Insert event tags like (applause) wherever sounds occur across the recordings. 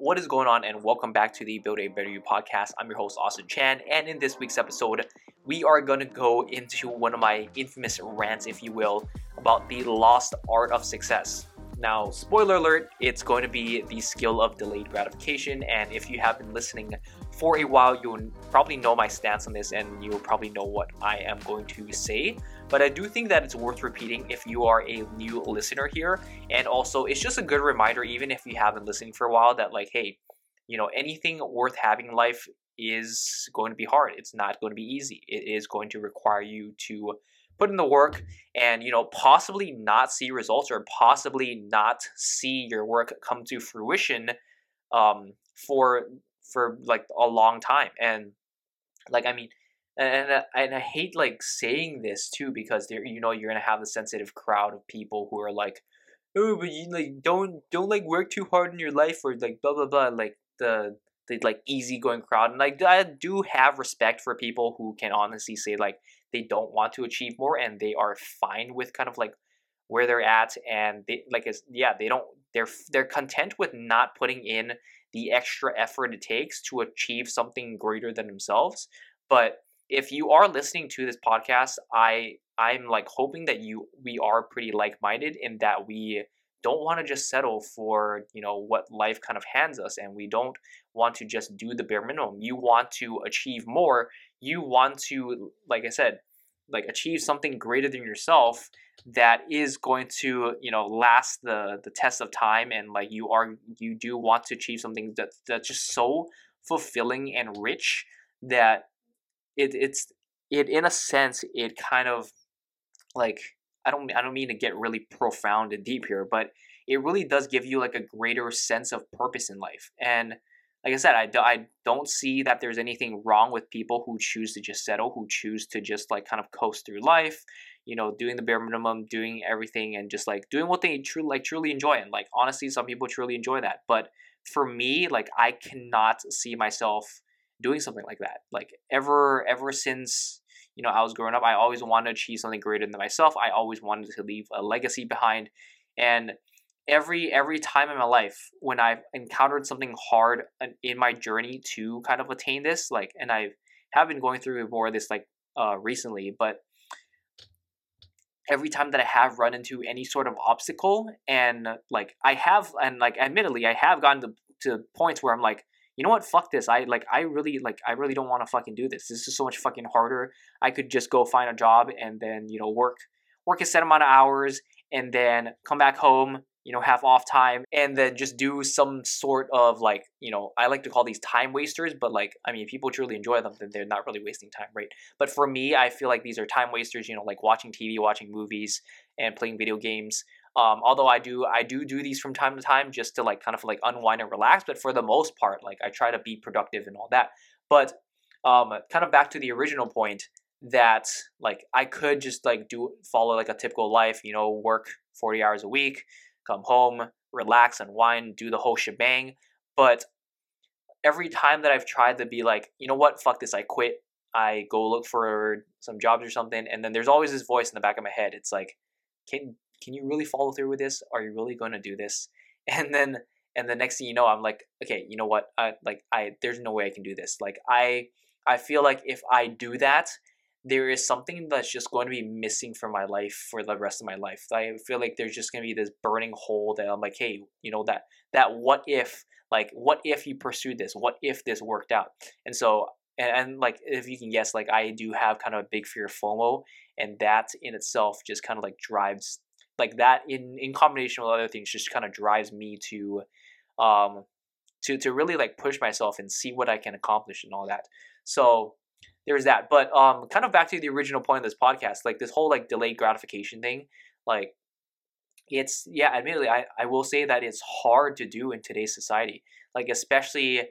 What is going on, and welcome back to the Build a Better You podcast. I'm your host, Austin Chan, and in this week's episode, we are going to go into one of my infamous rants, if you will, about the lost art of success. Now, spoiler alert, it's going to be the skill of delayed gratification, and if you have been listening for a while, you'll probably know my stance on this, and you'll probably know what I am going to say. But I do think that it's worth repeating if you are a new listener here. And also, it's just a good reminder, even if you haven't listened for a while, that, like, hey, you know, anything worth having in life is going to be hard. It's not going to be easy. It is going to require you to put in the work and, you know, possibly not see results or possibly not see your work come to fruition um, for for like a long time. And like, I mean, and uh, and I hate like saying this too because there you know you're gonna have a sensitive crowd of people who are like, oh, but you like don't don't like work too hard in your life or like blah blah blah like the the like easygoing crowd and like I do have respect for people who can honestly say like they don't want to achieve more and they are fine with kind of like where they're at and they like it's yeah they don't they're they're content with not putting in the extra effort it takes to achieve something greater than themselves but if you are listening to this podcast, I I'm like hoping that you we are pretty like-minded in that we don't want to just settle for, you know, what life kind of hands us and we don't want to just do the bare minimum. You want to achieve more. You want to like I said, like achieve something greater than yourself that is going to you know last the the test of time and like you are you do want to achieve something that that's just so fulfilling and rich that it it's it in a sense it kind of like I don't I don't mean to get really profound and deep here, but it really does give you like a greater sense of purpose in life. And like I said, I, I don't see that there's anything wrong with people who choose to just settle, who choose to just like kind of coast through life, you know, doing the bare minimum, doing everything, and just like doing what they truly like truly enjoy. And like honestly, some people truly enjoy that. But for me, like I cannot see myself doing something like that. Like ever ever since you know I was growing up, I always wanted to achieve something greater than myself. I always wanted to leave a legacy behind, and every every time in my life when I've encountered something hard in my journey to kind of attain this, like, and I have been going through more of this like uh, recently, but every time that I have run into any sort of obstacle and like I have and like admittedly I have gotten to, to points where I'm like you know what? Fuck this. I like. I really like. I really don't want to fucking do this. This is so much fucking harder. I could just go find a job and then you know work work a set amount of hours and then come back home. You know, have off time and then just do some sort of like you know. I like to call these time wasters, but like I mean, people truly enjoy them, then they're not really wasting time, right? But for me, I feel like these are time wasters. You know, like watching TV, watching movies, and playing video games. Um, although I do I do do these from time to time just to like kind of like unwind and relax, but for the most part, like I try to be productive and all that. But um, kind of back to the original point that like I could just like do follow like a typical life, you know, work 40 hours a week, come home, relax, unwind, do the whole shebang. But every time that I've tried to be like, you know what, fuck this, I quit. I go look for some jobs or something, and then there's always this voice in the back of my head. It's like, can can you really follow through with this? Are you really going to do this? (laughs) And then and the next thing you know, I'm like, okay, you know what? I like I there's no way I can do this. Like I I feel like if I do that, there is something that's just going to be missing from my life for the rest of my life. I feel like there's just going to be this burning hole that I'm like, hey, you know that that what if like what if you pursued this? What if this worked out? And so and, and like if you can guess, like I do have kind of a big fear of FOMO, and that in itself just kind of like drives like that in in combination with other things just kind of drives me to um to to really like push myself and see what I can accomplish and all that. So there's that. But um kind of back to the original point of this podcast, like this whole like delayed gratification thing, like it's yeah, admittedly I, I will say that it's hard to do in today's society. Like especially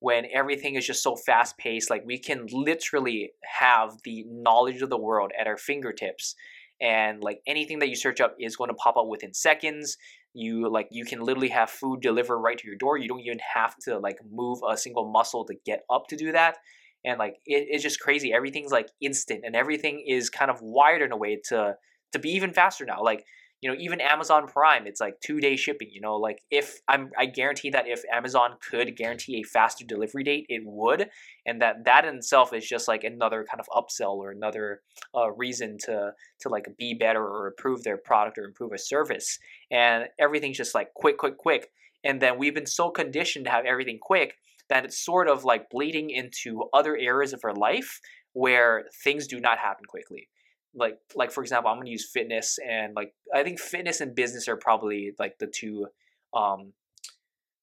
when everything is just so fast paced, like we can literally have the knowledge of the world at our fingertips and like anything that you search up is going to pop up within seconds. You like you can literally have food delivered right to your door. You don't even have to like move a single muscle to get up to do that. And like it, it's just crazy. Everything's like instant and everything is kind of wired in a way to to be even faster now. Like you know even amazon prime it's like two day shipping you know like if i'm i guarantee that if amazon could guarantee a faster delivery date it would and that that in itself is just like another kind of upsell or another uh, reason to to like be better or improve their product or improve a service. And everything's just like quick quick quick. And then we've been so conditioned to have everything quick that it's sort of like bleeding into other areas of our life where things do not happen quickly like like for example i'm going to use fitness and like i think fitness and business are probably like the two um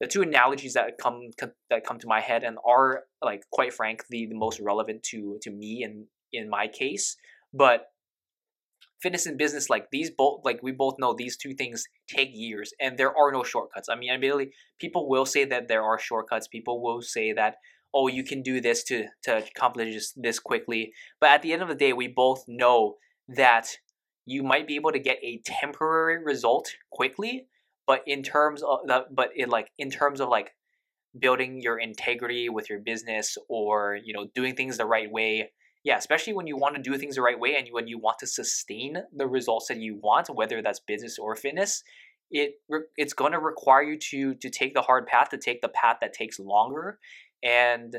the two analogies that come that come to my head and are like quite frankly the most relevant to to me and in my case. But fitness and business like these both like we both know these two things take years and there are no shortcuts. I mean admittedly people will say that there are shortcuts. People will say that oh you can do this to to accomplish this, this quickly. But at the end of the day we both know that you might be able to get a temporary result quickly but in terms of the but in like in terms of like building your integrity with your business or you know doing things the right way. Yeah especially when you want to do things the right way and when you want to sustain the results that you want whether that's business or fitness it it's going to require you to to take the hard path to take the path that takes longer and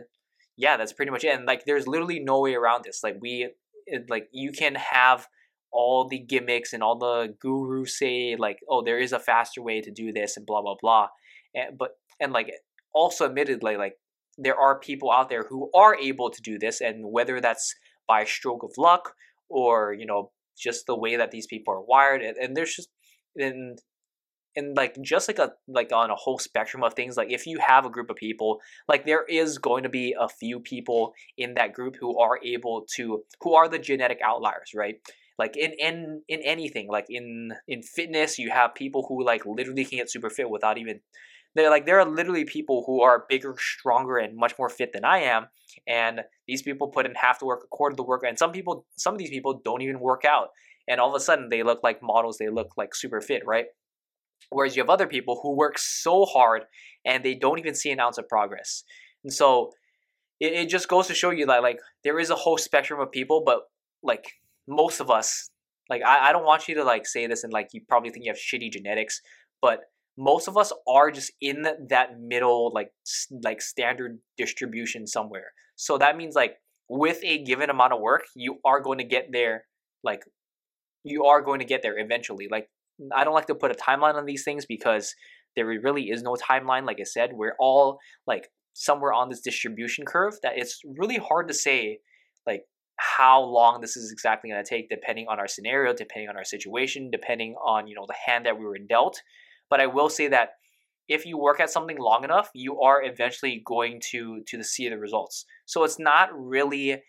yeah that's pretty much it and like there's literally no way around this like we it, like you can have all the gimmicks and all the gurus say like oh there is a faster way to do this and blah blah blah and but and like also admittedly like there are people out there who are able to do this and whether that's by stroke of luck or you know just the way that these people are wired and, and there's just and and like just like a like on a whole spectrum of things like if you have a group of people like there is going to be a few people in that group who are able to who are the genetic outliers right? Like in in in anything like in in fitness you have people who like literally can get super fit without even they're like there are literally people who are bigger stronger and much more fit than i am and these people put in half the work a quarter of the work and some people some of these people don't even work out and all of a sudden they look like models they look like super fit right Whereas you have other people who work so hard and they don't even see an ounce of progress. And so it, it just goes to show you that like there is a whole spectrum of people, but like most of us, like I, I don't want you to like say this and like you probably think you have shitty genetics, but most of us are just in that middle like like standard distribution somewhere. So that means like with a given amount of work, you are going to get there like you are going to get there eventually. Like I don't like to put a timeline on these things because there really is no timeline. Like I said, we're all like somewhere on this distribution curve that it's really hard to say like how long this is exactly going to take depending on our scenario depending on our situation depending on you know the hand that we were dealt but i will say that if you work at something long enough you are eventually going to to see the results so it's not really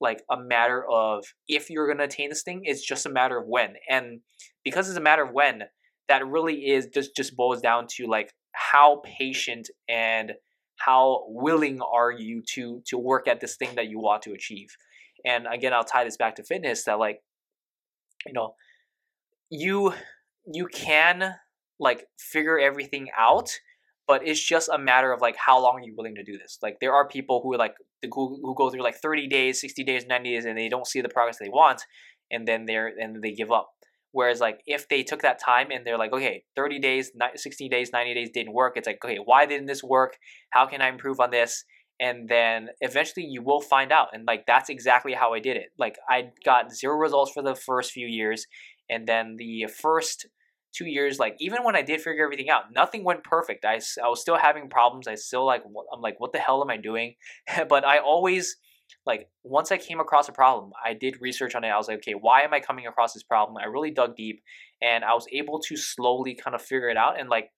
like a matter of if you're going to attain this thing it's just a matter of when. And because it's a matter of when that really is just just boils down to like how patient and how willing are you to to work at this thing that you want to achieve. And again i'll tie this back to fitness that like you know you you can like figure everything out but it's just a matter of like how long are you willing to do this? Like there are people who are like who, who go through like 30 days 60 days 90 days and they don't see the progress they want and then they're and they give up. Whereas like if they took that time and they're like okay 30 days 60 days 90 days didn't work it's like okay why didn't this work? How can i improve on this? And then eventually you will find out and like that's exactly how i did it. Like i got zero results for the first few years and then the first two years, like even when I did figure everything out, nothing went perfect. I, I was still having problems. I still like, I'm like, what the hell am I doing? (laughs) but I always, like, once I came across a problem, I did research on it. I was like, okay, why am I coming across this problem? I really dug deep and I was able to slowly kind of figure it out. And like,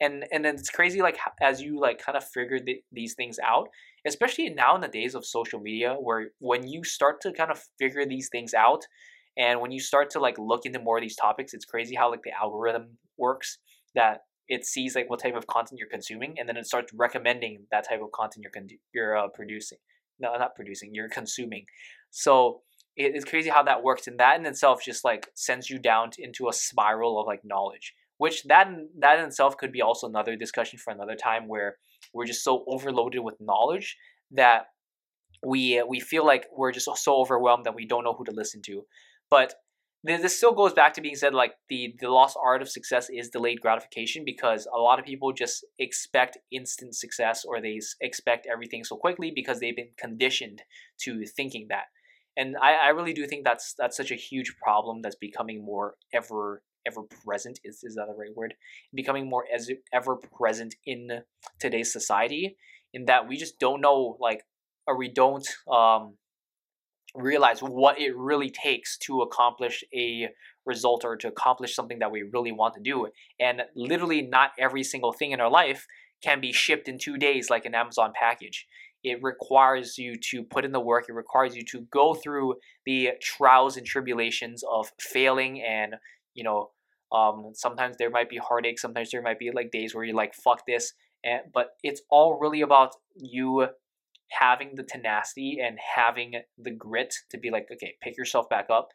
and and then it's crazy like as you like kind of figure the, these things out especially now in the days of social media where when you start to kind of figure these things out and when you start to like look into more of these topics, it's crazy how like the algorithm works that it sees like what type of content you're consuming and then it starts recommending that type of content you're con- you're uh, producing. No, not producing, you're consuming. So it's crazy how that works and that in itself just like sends you down into a spiral of like knowledge which that that in itself could be also another discussion for another time where we're just so overloaded with knowledge that we we feel like we're just so overwhelmed that we don't know who to listen to but this still goes back to being said like the the lost art of success is delayed gratification because a lot of people just expect instant success or they expect everything so quickly because they've been conditioned to thinking that. And I, I really do think that's that's such a huge problem that's becoming more ever ever present is, is that the right word? Becoming more as ever present in today's society in that we just don't know like or we don't um realize what it really takes to accomplish a result or to accomplish something that we really want to do. And literally, not every single thing in our life can be shipped in two days like an Amazon package. It requires you to put in the work, it requires you to go through the trials and tribulations of failing and, you know, um, sometimes there might be heartache, sometimes there might be like days where you're like, fuck this. And, but it's all really about you having the tenacity and having the grit to be like, okay, pick yourself back up.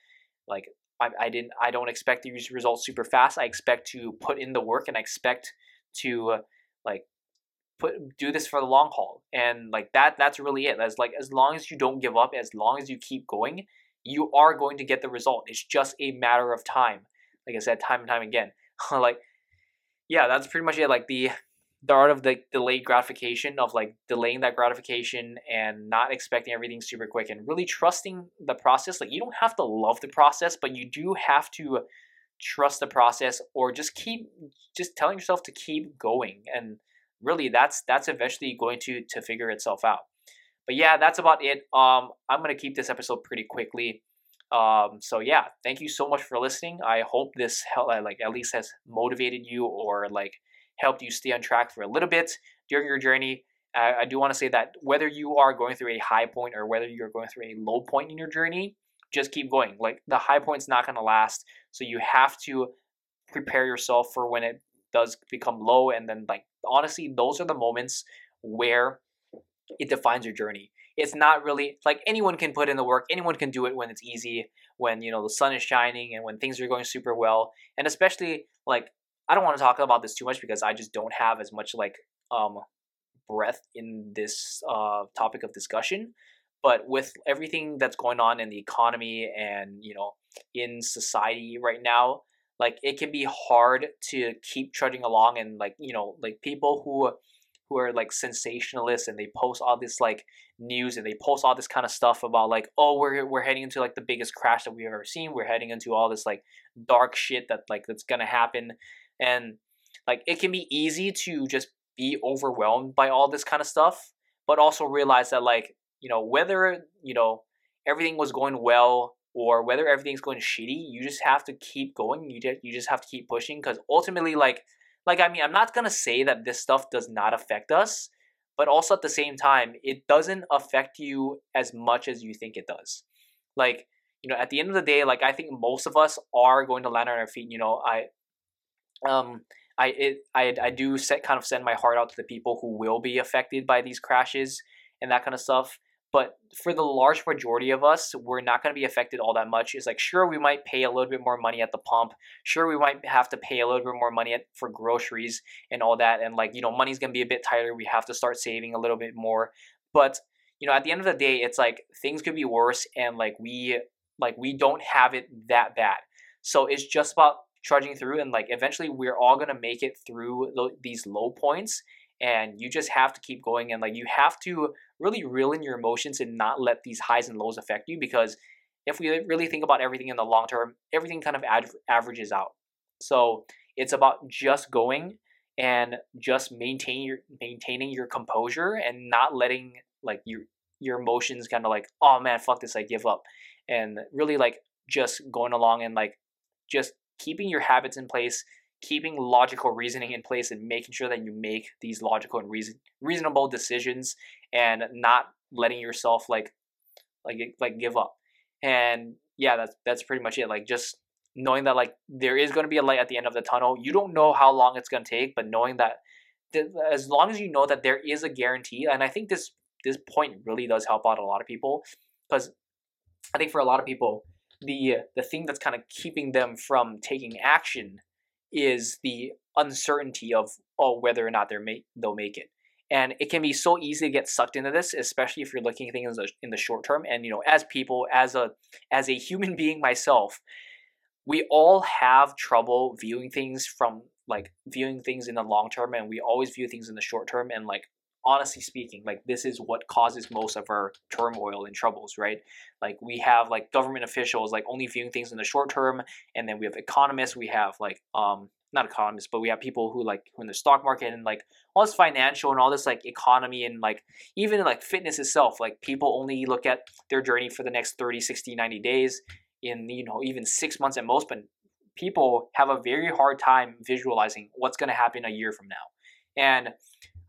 Like I, I didn't, I don't expect these results super fast. I expect to put in the work and I expect to uh, like put do this for the long haul. And like that, that's really it. As like as long as you don't give up, as long as you keep going, you are going to get the result. It's just a matter of time. Like I said, time and time again. (laughs) like yeah, that's pretty much it. Like the the art of the delayed gratification of like delaying that gratification and not expecting everything super quick and really trusting the process like you don't have to love the process but you do have to trust the process or just keep just telling yourself to keep going and really that's that's eventually going to to figure itself out. But yeah that's about it. Um i'm gonna keep this episode pretty quickly. Um so yeah thank you so much for listening. I hope this like at least has motivated you or like helped you stay on track for a little bit during your journey. Uh, I do want to say that whether you are going through a high point or whether you're going through a low point in your journey, just keep going. Like the high point's not going to last, so you have to prepare yourself for when it does become low. And then, like honestly, those are the moments where it defines your journey. It's not really like anyone can put in the work. Anyone can do it when it's easy, when you know the sun is shining, and when things are going super well. And especially like I don't want to talk about this too much because I just don't have as much like um breadth in this uh topic of discussion. But with everything that's going on in the economy and you know in society right now, like it can be hard to keep trudging along and like you know like people who who are like sensationalists and they post all this like news and they post all this kind of stuff about like oh we're we're heading into like the biggest crash that we've ever seen we're heading into all this like dark shit that like that's gonna happen and like it can be easy to just be overwhelmed by all this kind of stuff, but also realize that like, you know, whether, you know, everything was going well or whether everything's going shitty, you just have to keep going. You just you just have to keep pushing because ultimately like like I mean, I'm not going to say that this stuff does not affect us, but also at the same time, it doesn't affect you as much as you think it does. Like, you know, at the end of the day, like I think most of us are going to land on our feet. You know, I um, I it I I do set kind of send my heart out to the people who will be affected by these crashes and that kind of stuff. But for the large majority of us, we're not going to be affected all that much. It's like sure we might pay a little bit more money at the pump. Sure we might have to pay a little bit more money at, for groceries and all that. And like you know money's going to be a bit tighter. We have to start saving a little bit more. But you know at the end of the day, it's like things could be worse, and like we like we don't have it that bad. So it's just about trudging through and like eventually we're all going to make it through lo- these low points and you just have to keep going and like you have to really reel in your emotions and not let these highs and lows affect you because if we really think about everything in the long term everything kind of ad- averages out. So it's about just going and just maintaining your maintaining your composure and not letting like your your emotions kind of like oh man fuck this i give up. And really like just going along and like just keeping your habits in place, keeping logical reasoning in place, and making sure that you make these logical and reason reasonable decisions, and not letting yourself like like like give up. And yeah, that's that's pretty much it. Like just knowing that like there is going to be a light at the end of the tunnel. You don't know how long it's going to take, but knowing that as long as you know that there is a guarantee, and I think this this point really does help out a lot of people because I think for a lot of people the the thing that's kind of keeping them from taking action is the uncertainty of oh whether or not they're make they'll make it. And it can be so easy to get sucked into this especially if you're looking at things in the, in the short term. And you know as people as a as a human (laughs) being myself we all have trouble viewing things from like viewing things in the long term and we always view things in the short term and like honestly speaking like this is what causes most of our turmoil and troubles right? Like we have like government officials like only viewing things in the short term and then we have economists we have like um not economists but we have people who like who in the stock market and like all this financial and all this like economy and like even like fitness itself like people only look at their journey for the next 30 60 90 days in you know even six months at most but people have a very hard time visualizing what's going to happen a year from now. And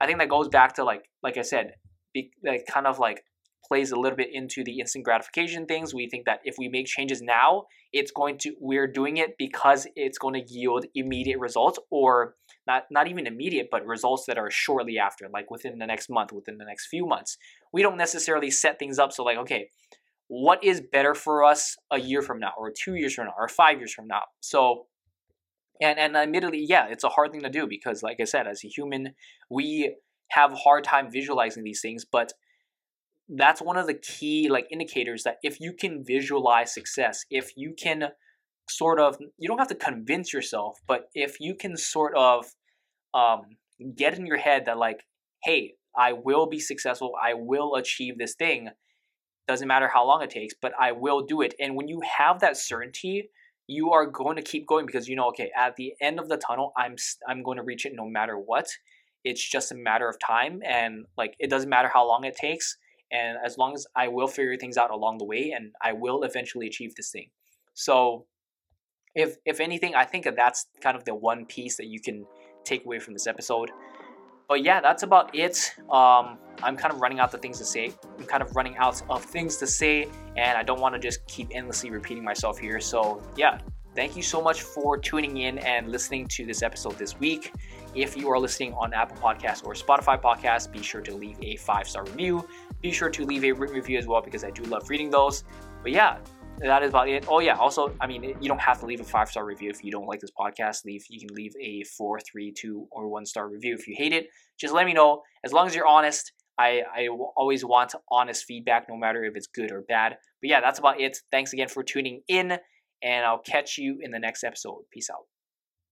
i think that goes back to like like i said be, like kind of like plays a little bit into the instant gratification things. We think that if we make changes now it's going to we're doing it because it's going to yield immediate results or not not even immediate but results that are shortly after like within the next month within the next few months. We don't necessarily set things up so like okay what is better for us a year from now or two years from now or five years from now? So and and admittedly yeah it's a hard thing to do because like i said as a human we have a hard time visualizing these things but that's one of the key like indicators that if you can visualize success if you can sort of you don't have to convince yourself but if you can sort of um, get in your head that like hey i will be successful i will achieve this thing doesn't matter how long it takes, but I will do it. And when you have that certainty, you are going to keep going because you know, okay, at the end of the tunnel, I'm I'm going to reach it no matter what. It's just a matter of time, and like it doesn't matter how long it takes. And as long as I will figure things out along the way, and I will eventually achieve this thing. So, if if anything, I think that that's kind of the one piece that you can take away from this episode but yeah, that's about it. Um, I'm kind of running out the things to say. I'm kind of running out of things to say, and I don't want to just keep endlessly repeating myself here. So yeah, thank you so much for tuning in and listening to this episode this week. If you are listening on Apple Podcasts or Spotify Podcasts, be sure to leave a five star review. Be sure to leave a written review as well because I do love reading those. But yeah, that is about it. Oh yeah, also, I mean, you don't have to leave a five star review if you don't like this podcast. Leave you can leave a four, three, two, or one star review if you hate it. Just let me know. As long as you're honest, I I always want honest feedback, no matter if it's good or bad. But yeah, that's about it. Thanks again for tuning in, and I'll catch you in the next episode. Peace out.